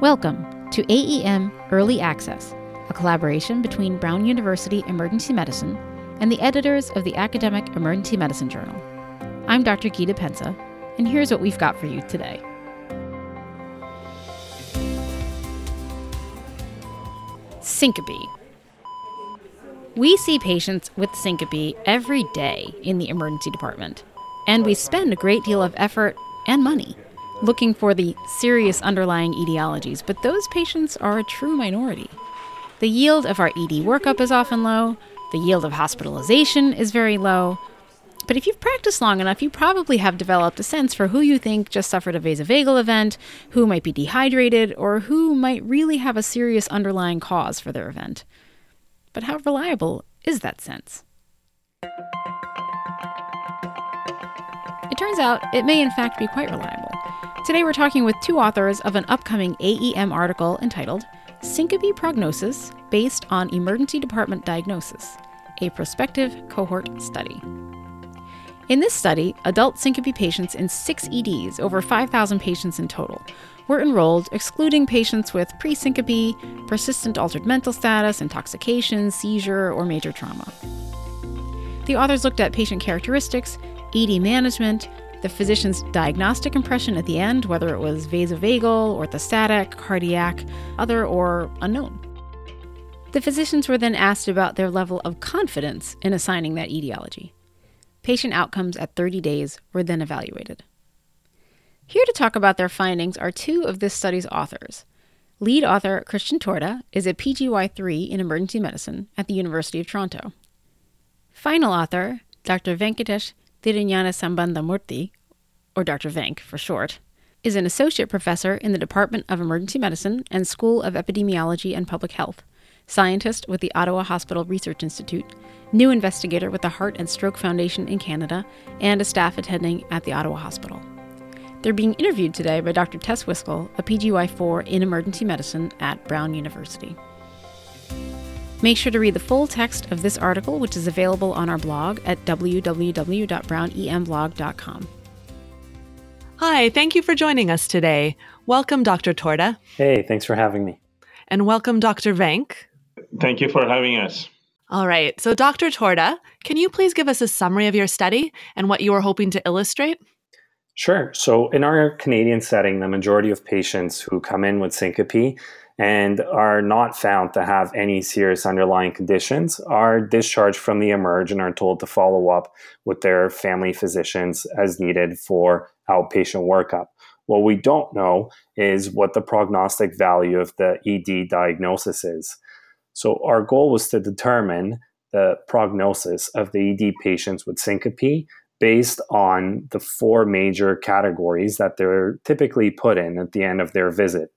Welcome to AEM Early Access, a collaboration between Brown University Emergency Medicine and the editors of the Academic Emergency Medicine Journal. I'm Dr. Gita Pensa, and here's what we've got for you today. Syncope. We see patients with syncope every day in the emergency department, and we spend a great deal of effort and money looking for the serious underlying etiologies, but those patients are a true minority. The yield of our ED workup is often low, the yield of hospitalization is very low. But if you've practiced long enough, you probably have developed a sense for who you think just suffered a vasovagal event, who might be dehydrated, or who might really have a serious underlying cause for their event. But how reliable is that sense? It turns out it may in fact be quite reliable. Today we're talking with two authors of an upcoming AEM article entitled Syncope Prognosis Based on Emergency Department Diagnosis, a prospective cohort study. In this study, adult syncope patients in six EDs, over 5,000 patients in total, were enrolled, excluding patients with pre syncope, persistent altered mental status, intoxication, seizure, or major trauma. The authors looked at patient characteristics, ED management, the physician's diagnostic impression at the end, whether it was vasovagal, orthostatic, cardiac, other, or unknown. The physicians were then asked about their level of confidence in assigning that etiology. Patient outcomes at 30 days were then evaluated. Here to talk about their findings are two of this study's authors. Lead author Christian Toarta is a PGY3 in emergency medicine at the University of Toronto. Final author, Dr. Venkatesh Thiruganasambandamoorthy, or Dr. Venk for short, is an associate professor in the Department of Emergency Medicine and School of Epidemiology and Public Health, scientist with the Ottawa Hospital Research Institute, new investigator with the Heart and Stroke Foundation in Canada, and a staff attending at the Ottawa Hospital. They're being interviewed today by Dr. Tess Wiskel, a PGY4 in emergency medicine at Brown University. Make sure to read the full text of this article, which is available on our blog at www.brownemblog.com. Hi, thank you for joining us today. Welcome, Dr. Toarta. Hey, thanks for having me. And welcome, Dr. Venk. Thank you for having us. All right, so Dr. Toarta, can you please give us a summary of your study and what you were hoping to illustrate? Sure. So, in our Canadian setting, the majority of patients who come in with syncope and are not found to have any serious underlying conditions are discharged from the emerge and are told to follow up with their family physicians as needed for outpatient workup. What we don't know is what the prognostic value of the ED diagnosis is. So, our goal was to determine the prognosis of the ED patients with syncope based on the four major categories that they're typically put in at the end of their visit.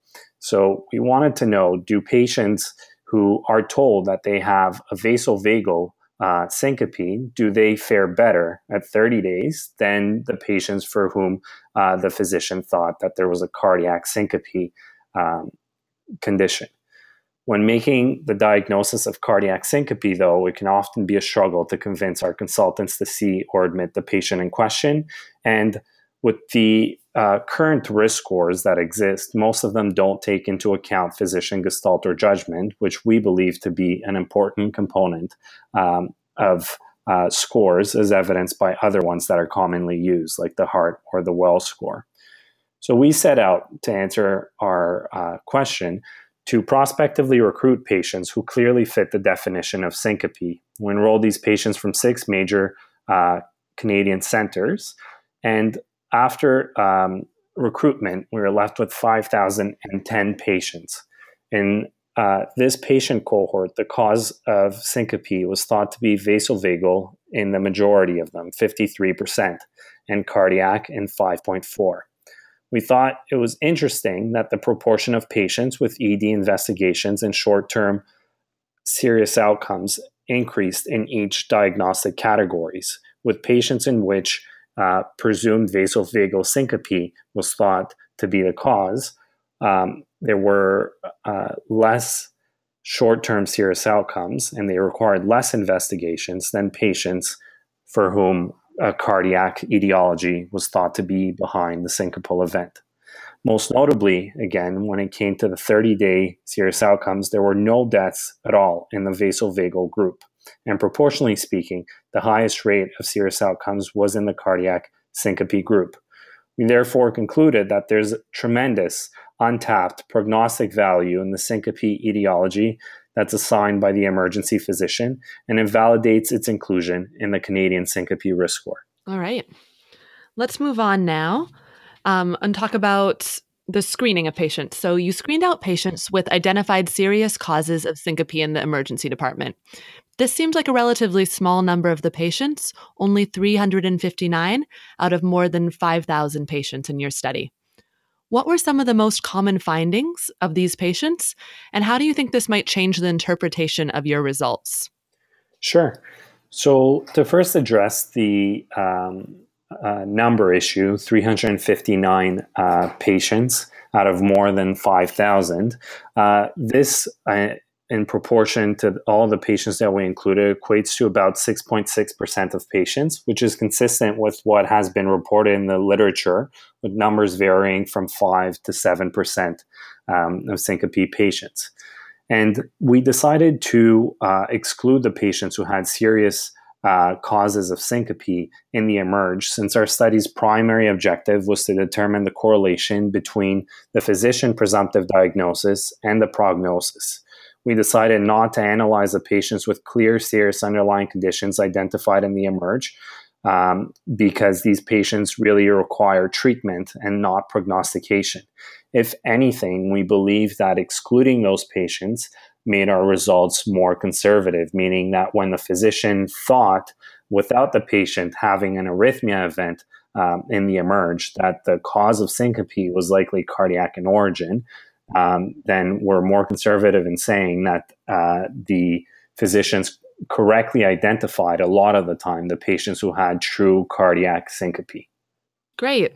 So we wanted to know do patients who are told that they have a vasovagal uh, syncope, do they fare better at 30 days than the patients for whom uh, the physician thought that there was a cardiac syncope um, condition? When making the diagnosis of cardiac syncope, though, it can often be a struggle to convince our consultants to see or admit the patient in question. And with the uh, current risk scores that exist, most of them don't take into account physician gestalt or judgment, which we believe to be an important component um, of uh, scores, as evidenced by other ones that are commonly used, like the HEART or the Wells score. So we set out to answer our uh, question to prospectively recruit patients who clearly fit the definition of syncope. We enrolled these patients from six major uh, Canadian centers. And after um, recruitment, we were left with 5,010 patients. In uh, this patient cohort, the cause of syncope was thought to be vasovagal in the majority of them, 53%, and cardiac in 5.4. We thought it was interesting that the proportion of patients with ED investigations and short term serious outcomes increased in each diagnostic categories, with patients in which uh, presumed vasovagal syncope was thought to be the cause, um, there were uh, less short term serious outcomes and they required less investigations than patients for whom a cardiac etiology was thought to be behind the syncopal event. Most notably, again, when it came to the 30 day serious outcomes, there were no deaths at all in the vasovagal group. And proportionally speaking, the highest rate of serious outcomes was in the cardiac syncope group. We therefore concluded that there's tremendous untapped prognostic value in the syncope etiology that's assigned by the emergency physician, and it validates its inclusion in the Canadian syncope risk score. All right. Let's move on now um, and talk about the screening of patients. So, you screened out patients with identified serious causes of syncope in the emergency department. This seems like a relatively small number of the patients, only 359 out of more than 5,000 patients in your study. What were some of the most common findings of these patients, and how do you think this might change the interpretation of your results? Sure. So, to first address the um, uh, number issue 359 uh, patients out of more than 5,000. Uh, this, uh, in proportion to all the patients that we included, equates to about 6.6% of patients, which is consistent with what has been reported in the literature, with numbers varying from 5 to 7% um, of syncope patients. And we decided to uh, exclude the patients who had serious uh, causes of syncope in the emerge since our study's primary objective was to determine the correlation between the physician presumptive diagnosis and the prognosis. We decided not to analyze the patients with clear serious underlying conditions identified in the emerge um, because these patients really require treatment and not prognostication. If anything, we believe that excluding those patients made our results more conservative, meaning that when the physician thought without the patient having an arrhythmia event um, in the emerge that the cause of syncope was likely cardiac in origin, um, then we're more conservative in saying that uh, the physicians correctly identified a lot of the time the patients who had true cardiac syncope. Great.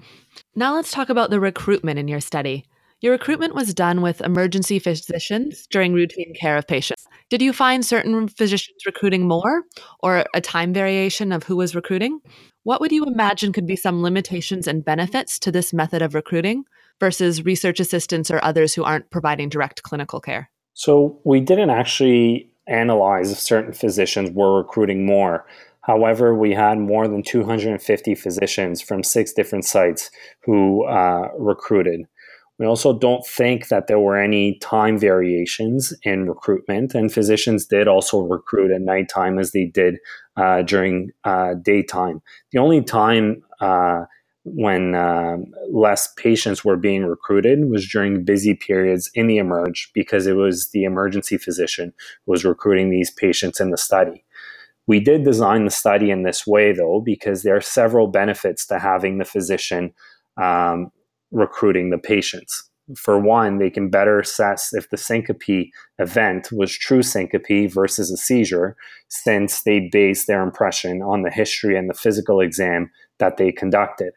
Now let's talk about the recruitment in your study. Your recruitment was done with emergency physicians during routine care of patients. Did you find certain physicians recruiting more or a time variation of who was recruiting? What would you imagine could be some limitations and benefits to this method of recruiting versus research assistants or others who aren't providing direct clinical care? So, we didn't actually analyze if certain physicians were recruiting more. However, we had more than 250 physicians from six different sites who uh, recruited. We also don't think that there were any time variations in recruitment, and physicians did also recruit at nighttime as they did uh, during uh, daytime. The only time uh, when uh, less patients were being recruited was during busy periods in the emerge because it was the emergency physician who was recruiting these patients in the study. We did design the study in this way, though, because there are several benefits to having the physician um, recruiting the patients. For one, they can better assess if the syncope event was true syncope versus a seizure, since they base their impression on the history and the physical exam that they conducted.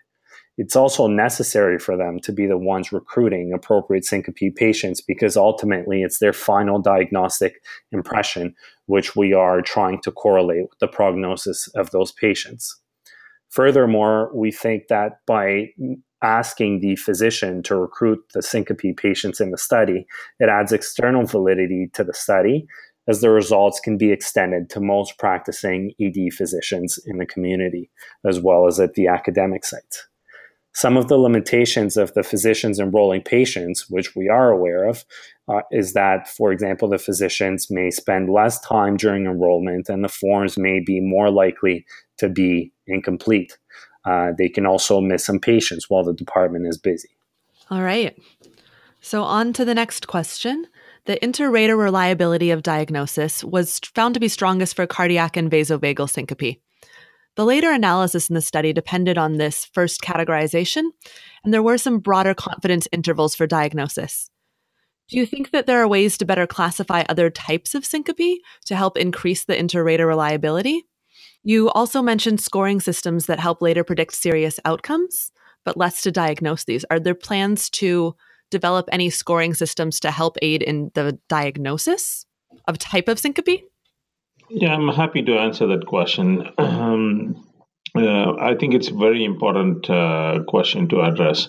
It's also necessary for them to be the ones recruiting appropriate syncope patients because ultimately it's their final diagnostic impression, which we are trying to correlate with the prognosis of those patients. Furthermore, we think that by asking the physician to recruit the syncope patients in the study, it adds external validity to the study as the results can be extended to most practicing ED physicians in the community, as well as at the academic sites. Some of the limitations of the physicians enrolling patients, which we are aware of, uh, is that, for example, the physicians may spend less time during enrollment and the forms may be more likely to be incomplete. Uh, they can also miss some patients while the department is busy. All right. So, on to the next question. The inter-rater reliability of diagnosis was found to be strongest for cardiac and vasovagal syncope. The later analysis in the study depended on this first categorization, and there were some broader confidence intervals for diagnosis. Do you think that there are ways to better classify other types of syncope to help increase the inter-rater reliability? You also mentioned scoring systems that help later predict serious outcomes, but less to diagnose these. Are there plans to develop any scoring systems to help aid in the diagnosis of type of syncope? Yeah, I'm happy to answer that question. Um, Uh, I think it's a very important uh, question to address.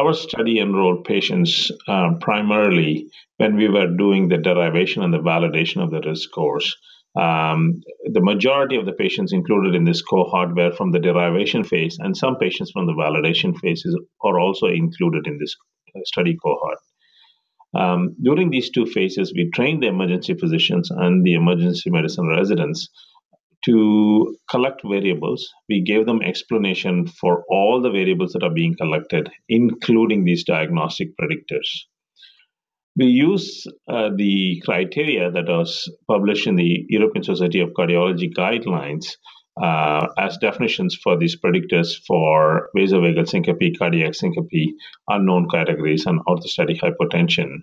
Our study enrolled patients uh, primarily when we were doing the derivation and the validation of the risk scores. Um, the majority of the patients included in this cohort were from the derivation phase, and some patients from the validation phases are also included in this study cohort. Um, during these two phases, we trained the emergency physicians and the emergency medicine residents to collect variables. We gave them explanation for all the variables that are being collected, including these diagnostic predictors. We use uh, the criteria that was published in the European Society of Cardiology guidelines uh, as definitions for these predictors for vasovagal syncope, cardiac syncope, unknown categories, and orthostatic hypotension.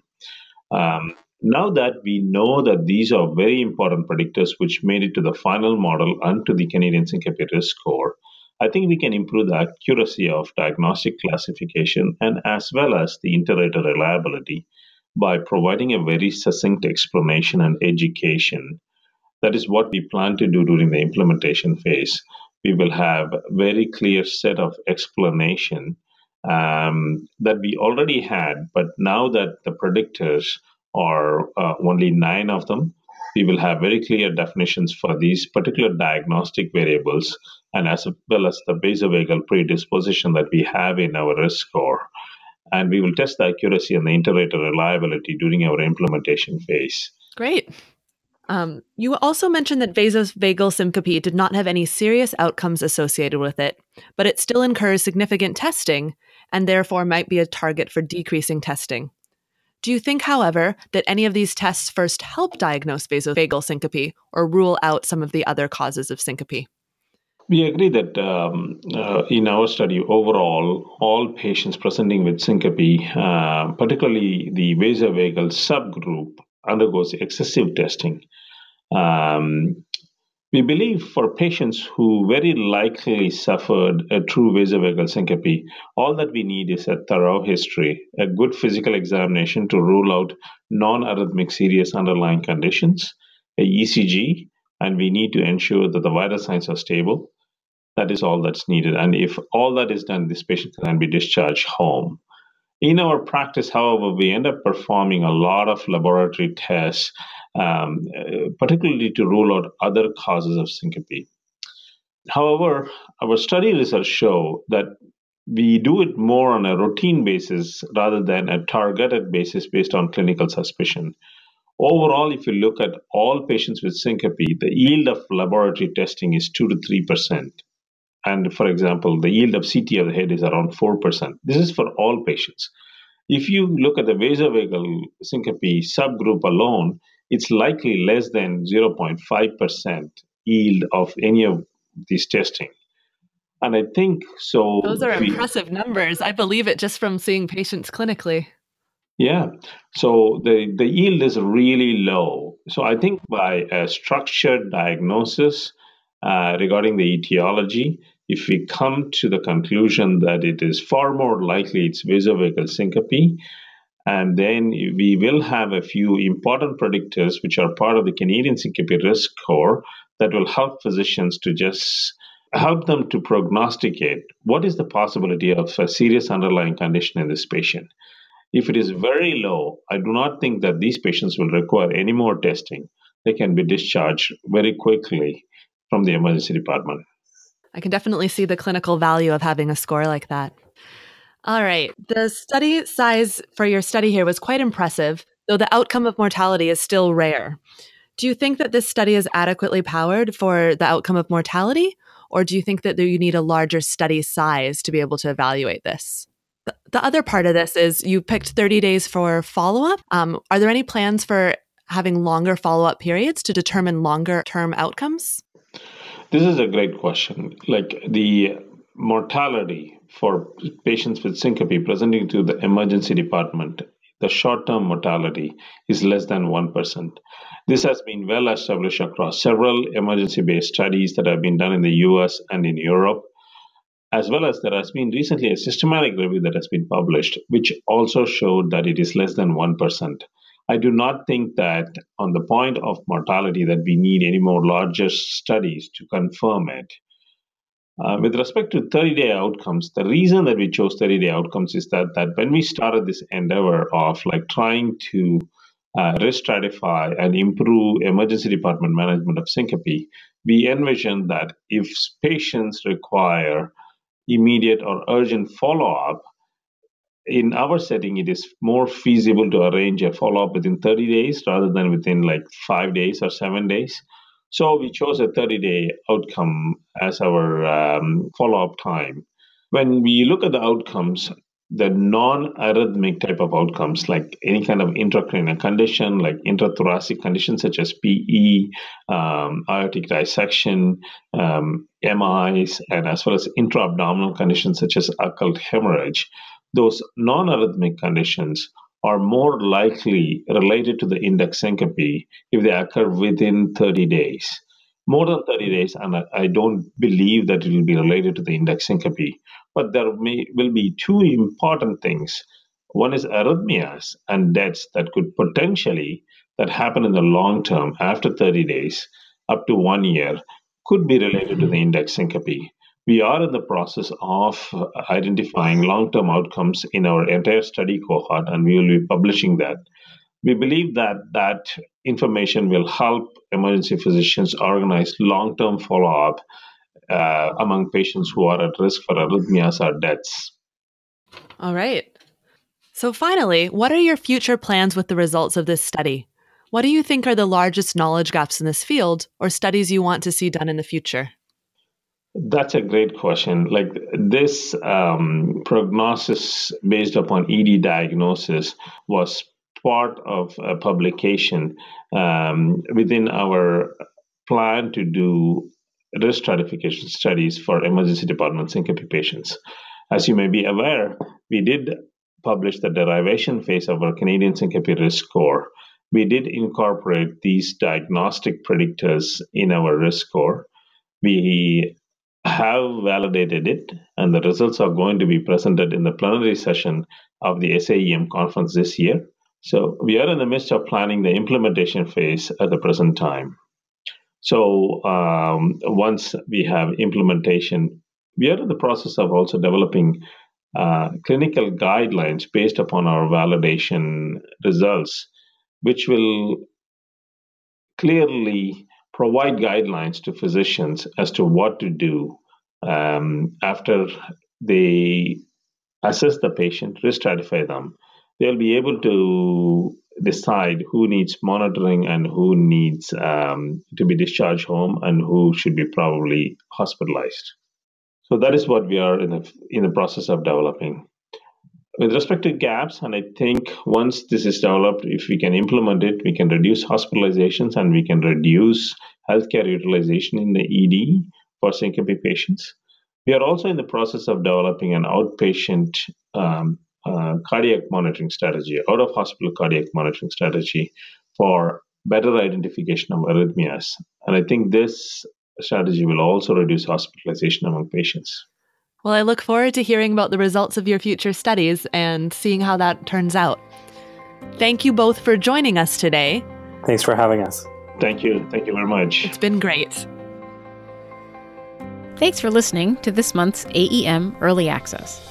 Um, now that we know that these are very important predictors which made it to the final model and to the Canadian Syncope Risk Score, I think we can improve the accuracy of diagnostic classification and as well as the inter-rater reliability by providing a very succinct explanation and education. That is what we plan to do during the implementation phase. We will have a very clear set of explanation um, that we already had, but now that the predictors are uh, only nine of them, we will have very clear definitions for these particular diagnostic variables and as well as the vasovagal predisposition that we have in our risk score. And we will test the accuracy and the inter-rater reliability during our implementation phase. Great. Um, you also mentioned that vasovagal syncope did not have any serious outcomes associated with it, but it still incurs significant testing and therefore might be a target for decreasing testing. Do you think, however, that any of these tests first help diagnose vasovagal syncope or rule out some of the other causes of syncope? We agree that um, uh, in our study, overall, all patients presenting with syncope, uh, particularly the vasovagal subgroup, undergoes excessive testing. Um, we believe for patients who very likely suffered a true vasovagal syncope, all that we need is a thorough history, a good physical examination to rule out non arrhythmic serious underlying conditions, a ECG, and we need to ensure that the vital signs are stable. That is all that's needed. And if all that is done, this patient can be discharged home. In our practice, however, we end up performing a lot of laboratory tests um, uh, particularly to rule out other causes of syncope. However, our study results show that we do it more on a routine basis rather than a targeted basis based on clinical suspicion. Overall, if you look at all patients with syncope, the yield of laboratory testing is 2 to 3%. And for example, the yield of CT of the head is around 4%. This is for all patients. If you look at the vasovagal syncope subgroup alone, it's likely less than 0.5% yield of any of these testing. And I think so. Those are we, impressive numbers. I believe it just from seeing patients clinically. Yeah. So the, the yield is really low. So I think by a structured diagnosis uh, regarding the etiology, if we come to the conclusion that it is far more likely it's vasovagal syncope, and then we will have a few important predictors, which are part of the Canadian Syncope Risk Score, that will help physicians to just help them to prognosticate what is the possibility of a serious underlying condition in this patient. If it is very low, I do not think that these patients will require any more testing. They can be discharged very quickly from the emergency department. I can definitely see the clinical value of having a score like that. All right. The study size for your study here was quite impressive, though the outcome of mortality is still rare. Do you think that this study is adequately powered for the outcome of mortality, or do you think that you need a larger study size to be able to evaluate this? The other part of this is you picked 30 days for follow up. Um, are there any plans for having longer follow up periods to determine longer term outcomes? This is a great question. Like the mortality for patients with syncope presenting to the emergency department, the short term mortality is less than 1%. This has been well established across several emergency based studies that have been done in the US and in Europe, as well as there has been recently a systematic review that has been published, which also showed that it is less than 1%. I do not think that on the point of mortality that we need any more larger studies to confirm it. Uh, with respect to 30 day outcomes, the reason that we chose 30 day outcomes is that, that when we started this endeavor of like trying to uh, risk stratify and improve emergency department management of syncope, we envisioned that if patients require immediate or urgent follow up, in our setting, it is more feasible to arrange a follow up within 30 days rather than within like five days or seven days. So we chose a 30 day outcome as our um, follow up time. When we look at the outcomes, the non arrhythmic type of outcomes, like any kind of intracranial condition, like intrathoracic conditions such as PE, um, aortic dissection, um, MIs, and as well as intra abdominal conditions such as occult hemorrhage, those non arrhythmic conditions are more likely related to the index syncope if they occur within 30 days. More than 30 days, and I don't believe that it will be related to the index syncope. But there may, will be two important things. One is arrhythmias and deaths that could potentially that happen in the long term after 30 days up to one year could be related to the index syncope we are in the process of identifying long term outcomes in our entire study cohort, and we will be publishing that. We believe that that information will help emergency physicians organize long term follow up uh, among patients who are at risk for arrhythmias or deaths. All right. So, finally, what are your future plans with the results of this study? What do you think are the largest knowledge gaps in this field or studies you want to see done in the future? That's a great question. Like this um, prognosis based upon ED diagnosis was part of a publication um, within our plan to do risk stratification studies for emergency department syncope patients. As you may be aware, we did publish the derivation phase of our Canadian syncope risk score. We did incorporate these diagnostic predictors in our risk score. We have validated it, and the results are going to be presented in the plenary session of the SAEM conference this year. So we are in the midst of planning the implementation phase at the present time. So um, once we have implementation, we are in the process of also developing uh, clinical guidelines based upon our validation results, which will clearly provide guidelines to physicians as to what to do um, after they assess the patient, risk stratify them. They'll be able to decide who needs monitoring and who needs um, to be discharged home and who should be probably hospitalized. So that is what we are in the in the process of developing. With respect to gaps, and I think once this is developed, if we can implement it, we can reduce hospitalizations and we can reduce healthcare utilization in the ED for syncope patients. We are also in the process of developing an outpatient um, uh, cardiac monitoring strategy, out of hospital cardiac monitoring strategy for better identification of arrhythmias. And I think this strategy will also reduce hospitalization among patients. Well, I look forward to hearing about the results of your future studies and seeing how that turns out. Thank you both for joining us today. Thanks for having us. Thank you. Thank you very much. It's been great. Thanks for listening to this month's AEM Early Access.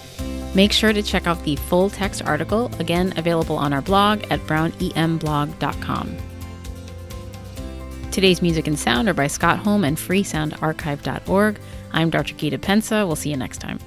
Make sure to check out the full text article, again available on our blog at brownemblog.com. Today's music and sound are by Scott Holm and freesoundarchive.org. I'm Dr. Gita Pensa. We'll see you next time.